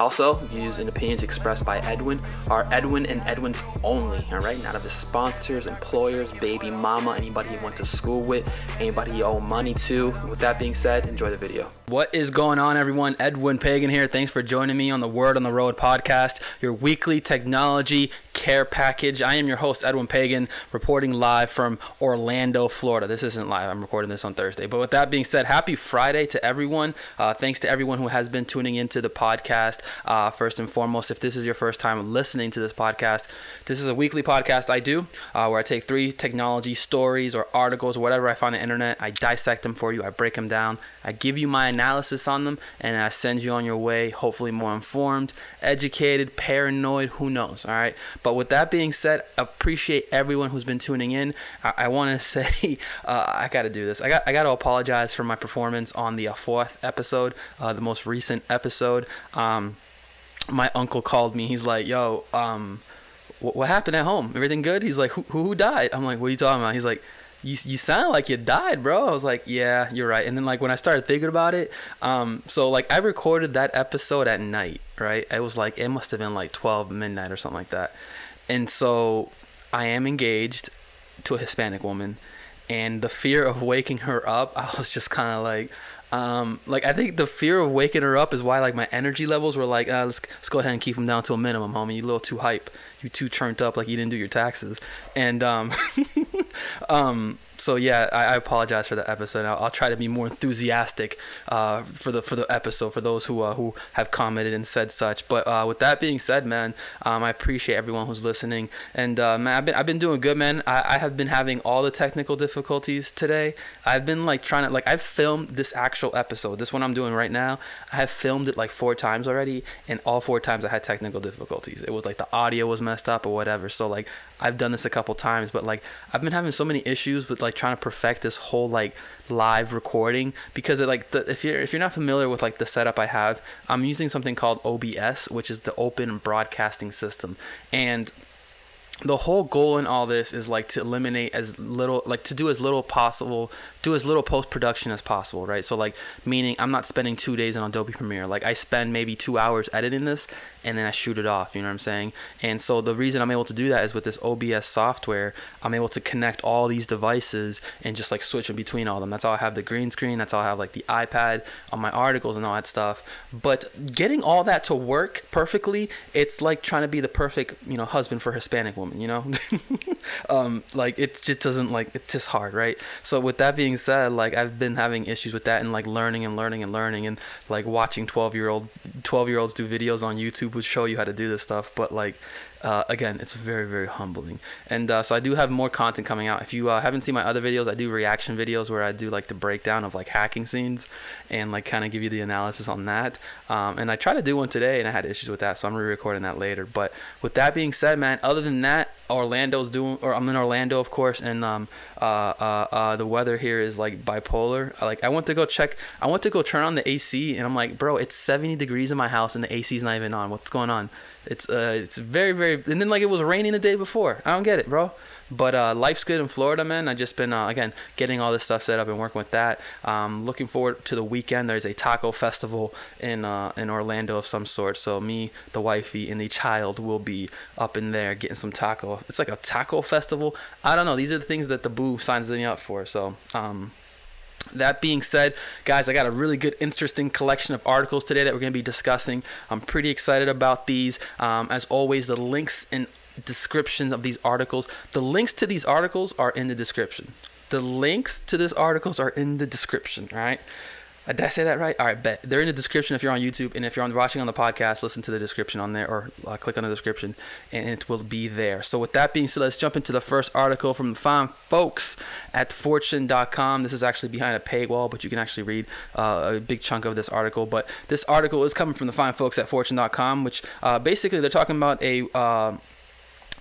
Also, views and opinions expressed by Edwin are Edwin and Edwin's only, all right? Not of his sponsors, employers, baby mama, anybody he went to school with, anybody he owe money to. With that being said, enjoy the video. What is going on, everyone? Edwin Pagan here. Thanks for joining me on the Word on the Road podcast, your weekly technology care package. I am your host, Edwin Pagan, reporting live from Orlando, Florida. This isn't live, I'm recording this on Thursday. But with that being said, happy Friday to everyone. Uh, thanks to everyone who has been tuning into the podcast. Uh, first and foremost, if this is your first time listening to this podcast, this is a weekly podcast I do uh, where I take three technology stories or articles or whatever I find on the internet. I dissect them for you, I break them down, I give you my analysis on them, and I send you on your way, hopefully more informed, educated, paranoid, who knows, all right? But with that being said, appreciate everyone who's been tuning in. I, I want to say uh, I got to do this. I got I got to apologize for my performance on the fourth episode, uh, the most recent episode. Um, my uncle called me. He's like, "Yo, um, what, what happened at home? Everything good?" He's like, "Who who died?" I'm like, "What are you talking about?" He's like, you, you sound like you died, bro. I was like, yeah, you're right. And then like when I started thinking about it, um, so like I recorded that episode at night, right? It was like it must have been like 12 midnight or something like that. And so I am engaged to a Hispanic woman, and the fear of waking her up, I was just kind of like, um, like I think the fear of waking her up is why like my energy levels were like, uh, let's let's go ahead and keep them down to a minimum, homie. You a little too hype, you too turned up, like you didn't do your taxes, and um, um, so yeah, I, I, apologize for the episode. I'll, I'll, try to be more enthusiastic uh, for the for the episode for those who uh, who have commented and said such. But uh, with that being said, man, um, I appreciate everyone who's listening. And uh, man, I've been I've been doing good, man. I, I have been having all the technical difficulties today. I've been like trying to like I've filmed this actual episode. This one I'm doing right now. I have filmed it like four times already, and all four times I had technical difficulties. It was like the audio was messed up or whatever. So like I've done this a couple times, but like I've been having so many issues with like trying to perfect this whole like live recording because it like the, if you're if you're not familiar with like the setup I have, I'm using something called OBS, which is the Open Broadcasting System, and the whole goal in all this is like to eliminate as little like to do as little possible do as little post production as possible right? So like meaning i'm not spending two days in adobe premiere. Like i spend maybe two hours editing this and then i shoot it off you know what i'm saying? And so the reason i'm able to do that is with this obs software i'm able to connect all these devices and just like switch in between all them. That's how i have the green screen that's how i have like the ipad on my articles and all that stuff. But getting all that to work perfectly it's like trying to be the perfect you know husband for hispanic woman you know? Um like it just doesn't like it's just hard right? So with that being said like i've been having issues with that and like learning and learning and learning and like watching 12 year old 12 year olds do videos on youtube would show you how to do this stuff but like uh, again, it's very, very humbling. And uh, so I do have more content coming out. If you uh, haven't seen my other videos, I do reaction videos where I do like the breakdown of like hacking scenes and like kind of give you the analysis on that. Um, and I tried to do one today and I had issues with that, so I'm re-recording that later. But with that being said, man, other than that, Orlando's doing, or I'm in Orlando, of course, and um, uh, uh, uh, the weather here is like bipolar. Like I went to go check, I went to go turn on the AC, and I'm like, bro, it's 70 degrees in my house and the AC's not even on. What's going on? It's uh, it's very very, and then like it was raining the day before. I don't get it, bro. But uh, life's good in Florida, man. I just been uh, again getting all this stuff set up and working with that. Um, looking forward to the weekend. There's a taco festival in uh, in Orlando of some sort. So me, the wifey, and the child will be up in there getting some taco. It's like a taco festival. I don't know. These are the things that the boo signs me up for. So um, that being said, guys, I got a really good, interesting collection of articles today that we're going to be discussing. I'm pretty excited about these. Um, as always, the links and descriptions of these articles, the links to these articles are in the description. The links to these articles are in the description, right? Uh, did I say that right? All right, bet. They're in the description if you're on YouTube. And if you're on, watching on the podcast, listen to the description on there or uh, click on the description and it will be there. So, with that being said, let's jump into the first article from the fine folks at fortune.com. This is actually behind a paywall, but you can actually read uh, a big chunk of this article. But this article is coming from the fine folks at fortune.com, which uh, basically they're talking about a uh,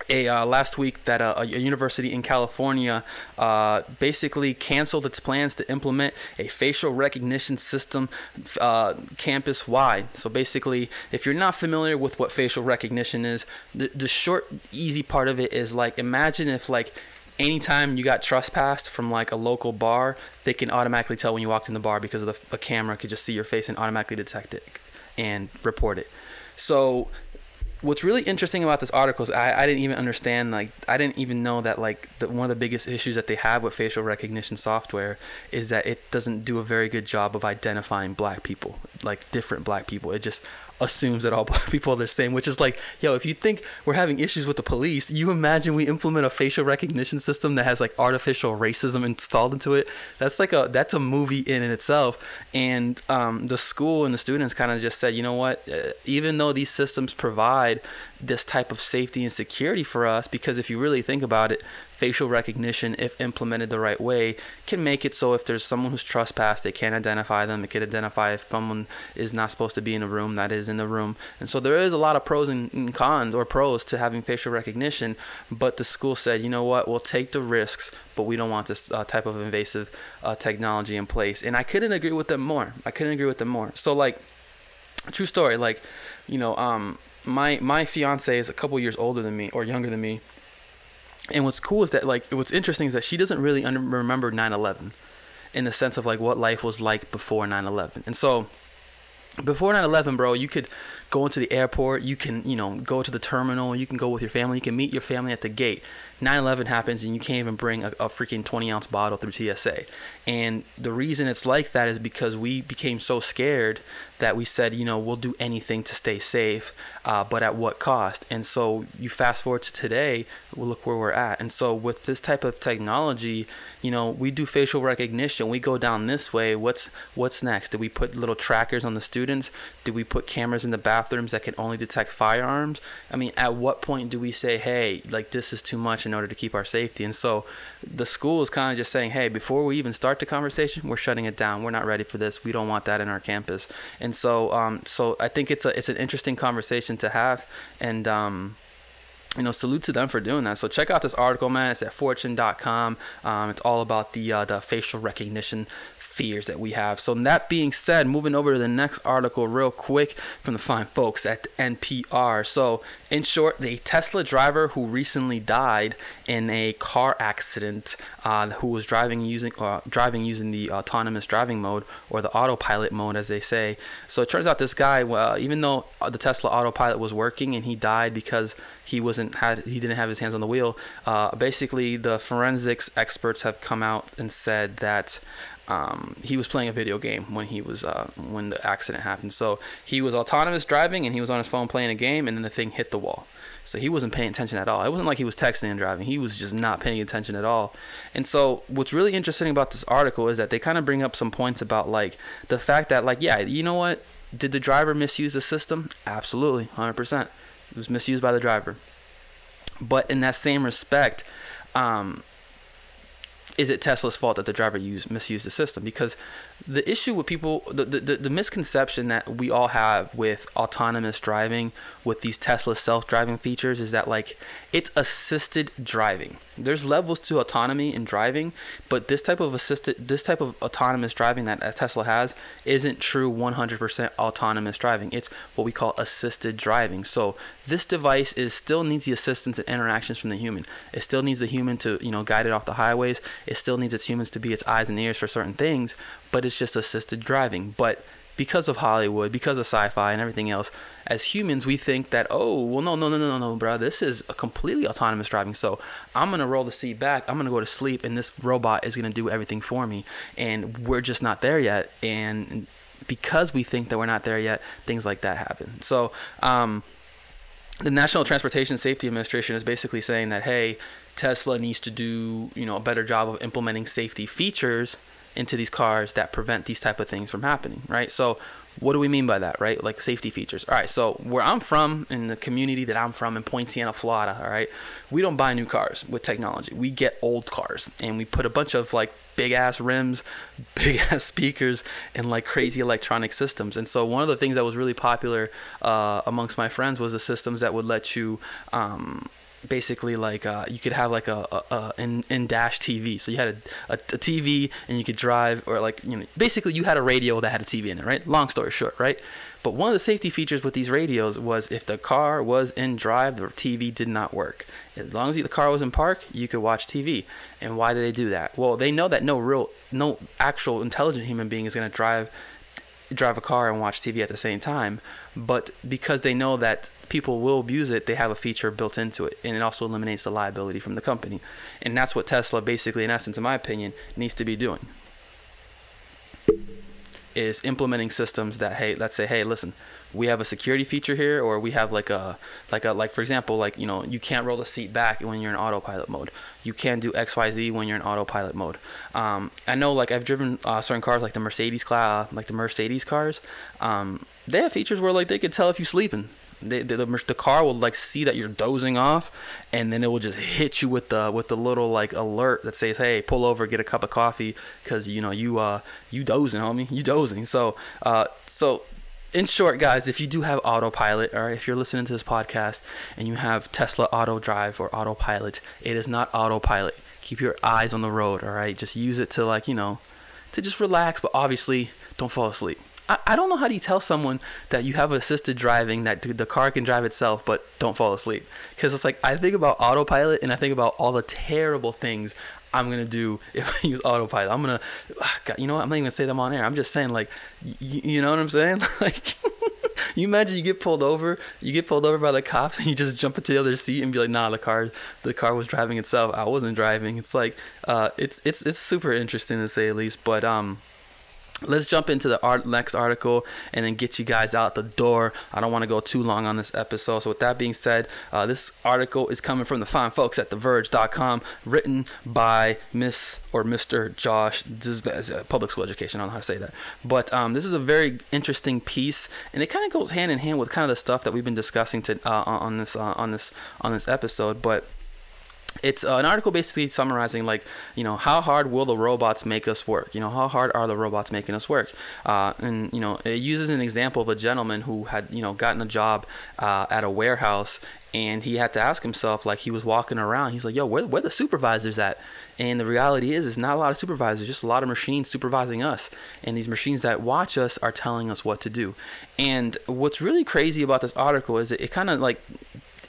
a uh, last week that uh, a, university in California uh, basically canceled its plans to implement a facial recognition system uh, campus wide. So basically, if you're not familiar with what facial recognition is, the, the short, easy part of it is like imagine if like anytime you got trespassed from like a local bar, they can automatically tell when you walked in the bar because of the, the camera could just see your face and automatically detect it and report it. So what's really interesting about this article is I, I didn't even understand like I didn't even know that like the, one of the biggest issues that they have with facial recognition software is that it doesn't do a very good job of identifying black people like different black people. It just assumes that all black people are the same, which is like, yo, if you think we're having issues with the police, you imagine we implement a facial recognition system that has like artificial racism installed into it. That's like a that's a movie in and itself. And um, the school and the students kind of just said, you know what, uh, even though these systems provide this type of safety and security for us, because if you really think about it, facial recognition, if implemented the right way, can make it so if there's someone who's trespassed, they can't identify them. It can identify if someone is not supposed to be in a room that is in the room. And so there is a lot of pros and cons or pros to having facial recognition. But the school said, you know what, we'll take the risks, but we don't want this uh, type of invasive uh, technology in place. And I couldn't agree with them more. I couldn't agree with them more. So like, true story, like, you know, um, my my fiance is a couple years older than me or younger than me and what's cool is that like what's interesting is that she doesn't really remember 9/11 in the sense of like what life was like before 9/11. And so before 9/11, bro, you could go into the airport, you can, you know, go to the terminal, you can go with your family, you can meet your family at the gate. 9/11 happens and you can't even bring a, a freaking 20 ounce bottle through TSA. And the reason it's like that is because we became so scared that we said, you know, we'll do anything to stay safe, uh, but at what cost? And so you fast forward to today, we'll look where we're at. And so with this type of technology, you know, we do facial recognition. We go down this way. What's what's next? Do we put little trackers on the students? Do we put cameras in the bathrooms that can only detect firearms? I mean, at what point do we say, hey, like this is too much in order to keep our safety? And so the school is kind of just saying, hey, before we even start the conversation, we're shutting it down. We're not ready for this. We don't want that in our campus. And so, um, so I think it's a it's an interesting conversation to have, and um, you know, salute to them for doing that. So check out this article, man. It's at fortune.com. Um, it's all about the uh, the facial recognition fears that we have. So that being said, moving over to the next article real quick from the fine folks at NPR. So in short, the Tesla driver who recently died in a car accident, uh, who was driving using uh, driving using the autonomous driving mode or the autopilot mode, as they say. So it turns out this guy, well, even though the Tesla autopilot was working and he died because he wasn't had he didn't have his hands on the wheel. Uh, basically, the forensics experts have come out and said that um, he was playing a video game when he was uh, when the accident happened. So he was autonomous driving and he was on his phone playing a game, and then the thing hit the wall. So he wasn't paying attention at all. It wasn't like he was texting and driving. He was just not paying attention at all. And so what's really interesting about this article is that they kind of bring up some points about like the fact that like yeah, you know what? Did the driver misuse the system? Absolutely, 100%. It was misused by the driver. But in that same respect, um, is it Tesla's fault that the driver used misused the system? Because the issue with people, the, the, the misconception that we all have with autonomous driving, with these Tesla self-driving features, is that like it's assisted driving. There's levels to autonomy in driving, but this type of assisted, this type of autonomous driving that Tesla has isn't true 100% autonomous driving. It's what we call assisted driving. So this device is still needs the assistance and interactions from the human. It still needs the human to you know guide it off the highways. It still needs its humans to be its eyes and ears for certain things, but it's just assisted driving. But because of Hollywood, because of sci-fi and everything else, as humans we think that oh well no no no no no bro this is a completely autonomous driving. So I'm gonna roll the seat back, I'm gonna go to sleep, and this robot is gonna do everything for me, and we're just not there yet. And because we think that we're not there yet, things like that happen. So um, the National Transportation Safety Administration is basically saying that hey, Tesla needs to do you know a better job of implementing safety features into these cars that prevent these type of things from happening, right? So what do we mean by that, right? Like safety features. All right, so where I'm from, in the community that I'm from in Poinciana, Florida, all right, we don't buy new cars with technology. We get old cars and we put a bunch of like big ass rims, big ass speakers, and like crazy electronic systems. And so one of the things that was really popular uh, amongst my friends was the systems that would let you um, basically like uh, you could have like a, a, a in, in dash TV. So you had a, a, a, TV and you could drive or like you know basically you had a radio that had a TV in it, right? Long story short, right? But one of the safety features with these radios was if the car was in drive, the TV did not work. As long as the car was in park, you could watch TV. And why do they do that? Well, they know that no real, no actual intelligent human being is going to drive drive a car and watch TV at the same time. But because they know that people will abuse it, they have a feature built into it, and it also eliminates the liability from the company. And that's what Tesla, basically, in essence, in my opinion, needs to be doing. Is implementing systems that hey, let's say hey, listen, we have a security feature here or we have like a like a like for example like you know you can't roll the seat back when you're in autopilot mode. You can't do xyz when you're in autopilot mode. Um, i know like i've driven uh, certain cars like the mercedes class like the mercedes cars. Um, they have features where like they could tell if you're sleeping they, the, the car will like see that you're dozing off and then it will just hit you with the with the little like alert that says hey pull over get a cup of coffee because you know you uh you dozing homie you dozing so uh so in short, guys, if you do have autopilot, or if you're listening to this podcast and you have Tesla Auto Drive or Autopilot, it is not autopilot. Keep your eyes on the road, all right? Just use it to, like, you know, to just relax, but obviously don't fall asleep. I, I don't know how do you tell someone that you have assisted driving, that the car can drive itself, but don't fall asleep. Because it's like, I think about autopilot and I think about all the terrible things I'm gonna do if I use autopilot. I'm gonna, ah, God, you know what? I'm not even gonna say them on air. I'm just saying, like, y- you know what I'm saying? Like, you imagine you get pulled over, you get pulled over by the cops, and you just jump into the other seat and be like, Nah, the car, the car was driving itself. I wasn't driving. It's like, uh, it's it's it's super interesting to say at least. But um, let's jump into the art, next article and then get you guys out the door. I don't want to go too long on this episode. So, with that being said, uh, this article is coming from the fine folks at TheVerge.com, written by Miss or Mr. Josh. This is public school education. I don't know how to say that, but um, this is a very interesting piece, and it kind of goes hand in hand with kind of the stuff that we've been discussing to uh, on this uh, on this on this episode. But it's uh, an article basically summarizing like you know how hard will the robots make us work? You know how hard are the robots making us work? Uh, and you know it uses an example of a gentleman who had you know gotten a job uh, at a warehouse and he had to ask himself like he was walking around he's like yo where, where the supervisors at? And the reality is is not a lot of supervisors just a lot of machines supervising us. And these machines that watch us are telling us what to do. And what's really crazy about this article is it kind of like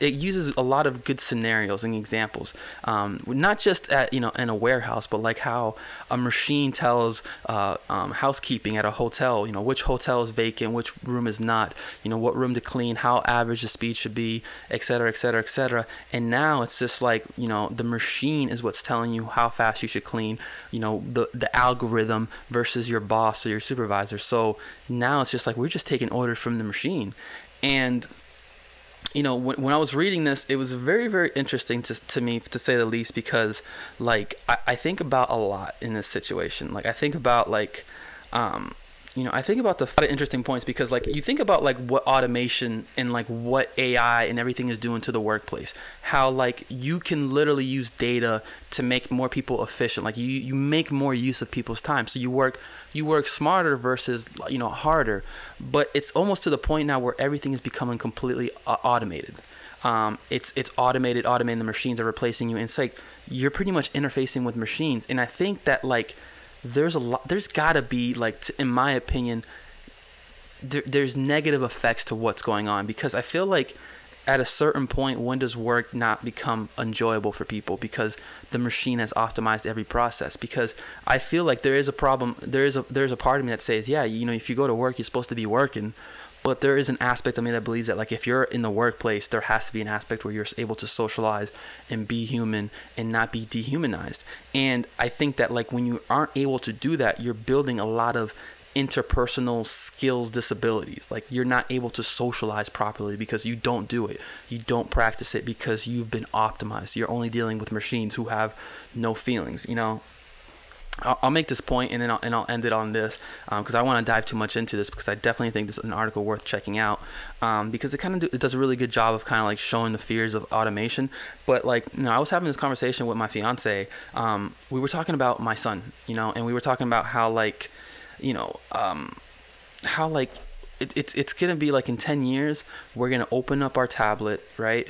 it uses a lot of good scenarios and examples, um, not just at you know in a warehouse, but like how a machine tells uh, um, housekeeping at a hotel, you know which hotel is vacant, which room is not, you know what room to clean, how average the speed should be, et cetera, et cetera, et cetera. And now it's just like you know the machine is what's telling you how fast you should clean, you know the the algorithm versus your boss or your supervisor. So now it's just like we're just taking orders from the machine, and you know, when, when I was reading this, it was very, very interesting to, to me, to say the least, because, like, I, I think about a lot in this situation. Like, I think about, like, um, you know, I think about the interesting points because like you think about like what automation and like what AI and everything is doing to the workplace. How like you can literally use data to make more people efficient. Like you you make more use of people's time. So you work you work smarter versus you know harder. But it's almost to the point now where everything is becoming completely uh, automated. Um, it's it's automated, automated. The machines are replacing you. And it's like you're pretty much interfacing with machines. And I think that like there's a lot there's got to be like t- in my opinion there, there's negative effects to what's going on because i feel like at a certain point when does work not become enjoyable for people? Because the machine has optimized every process. Because i feel like there is a problem there is a there's a part of me that says yeah you know if you go to work you're supposed to be working. But there is an aspect of me that believes that like if you're in the workplace there has to be an aspect where you're able to socialize and be human and not be dehumanized. And i think that like when you aren't able to do that you're building a lot of interpersonal skills disabilities like you're not able to socialize properly because you don't do it you don't practice it because you've been optimized you're only dealing with machines who have no feelings you know I'll, make this point and then I'll, and I'll end it on this because um, I want to dive too much into this because I definitely think this is an article worth checking out um, because it kind of do, it does a really good job of kind of like showing the fears of automation. But like, you know, I was having this conversation with my fiance. Um, we were talking about my son, you know, and we were talking about how like, you know, um, how like it, it's it's gonna be like in 10 years we're gonna open up our tablet right?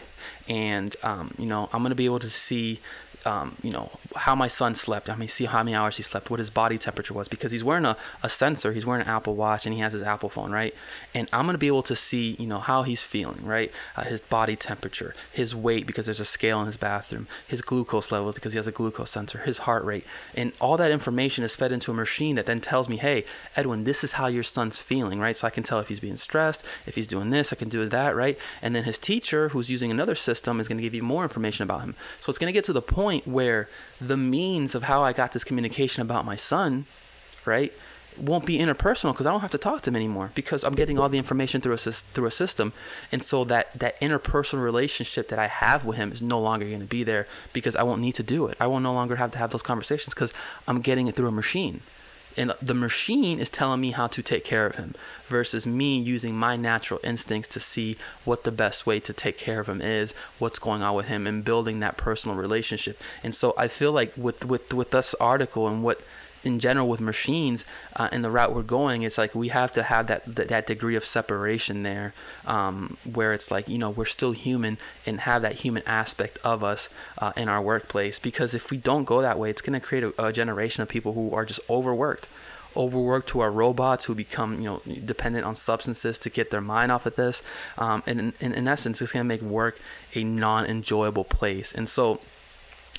And um, you know i'm gonna be able to see um, you know, how my son slept. I mean, see how many hours he slept, what his body temperature was, because he's wearing a, a sensor. He's wearing an Apple Watch and he has his Apple phone, right? And I'm gonna be able to see, you know, how he's feeling, right? Uh, his body temperature, his weight, because there's a scale in his bathroom, his glucose level, because he has a glucose sensor, his heart rate, and all that information is fed into a machine that then tells me, hey, Edwin, this is how your son's feeling, right? So I can tell if he's being stressed, if he's doing this, I can do that, right? And then his teacher, who's using another system, is gonna give you more information about him. So it's gonna get to the point where the means of how I got this communication about my son, right, won't be interpersonal because I don't have to talk to him anymore because I'm getting all the information through a through a system, and so that that interpersonal relationship that I have with him is no longer going to be there because I won't need to do it. I will no longer have to have those conversations because I'm getting it through a machine. And the machine is telling me how to take care of him versus me using my natural instincts to see what the best way to take care of him is, what's going on with him, and building that personal relationship. And so I feel like with with with this article and what in general with machines uh, and the route we're going it's like we have to have that that, that degree of separation there um, where it's like you know we're still human and have that human aspect of us uh, in our workplace. Because if we don't go that way it's going to create a, a generation of people who are just overworked. Overworked who are robots who become you know dependent on substances to get their mind off of this. Um, and in, in, in essence it's going to make work a non-enjoyable place. And so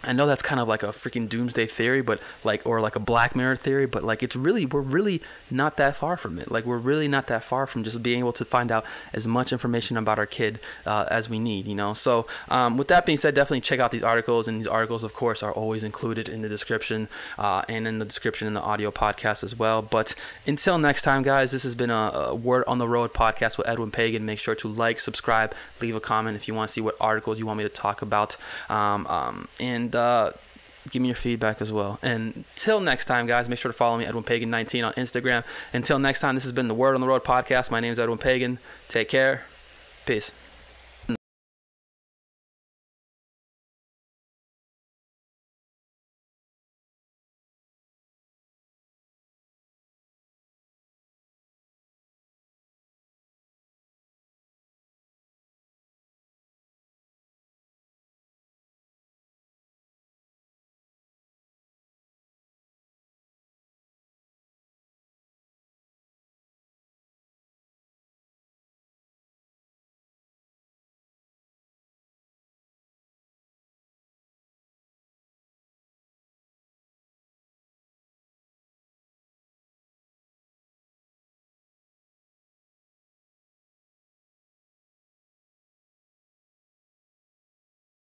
I know that's kind of like a freaking doomsday theory, but like, or like a Black Mirror theory, but like, it's really, we're really not that far from it. Like, we're really not that far from just being able to find out as much information about our kid uh, as we need, you know? So, um, with that being said, definitely check out these articles. And these articles, of course, are always included in the description uh, and in the description in the audio podcast as well. But until next time, guys, this has been a, a Word on the Road podcast with Edwin Pagan. Make sure to like, subscribe, leave a comment if you want to see what articles you want me to talk about. Um, um, and and uh, give me your feedback as well. And till next time, guys, make sure to follow me, Edwin Pagan19 on Instagram. Until next time, this has been the Word on the Road podcast. My name is Edwin Pagan. Take care. Peace.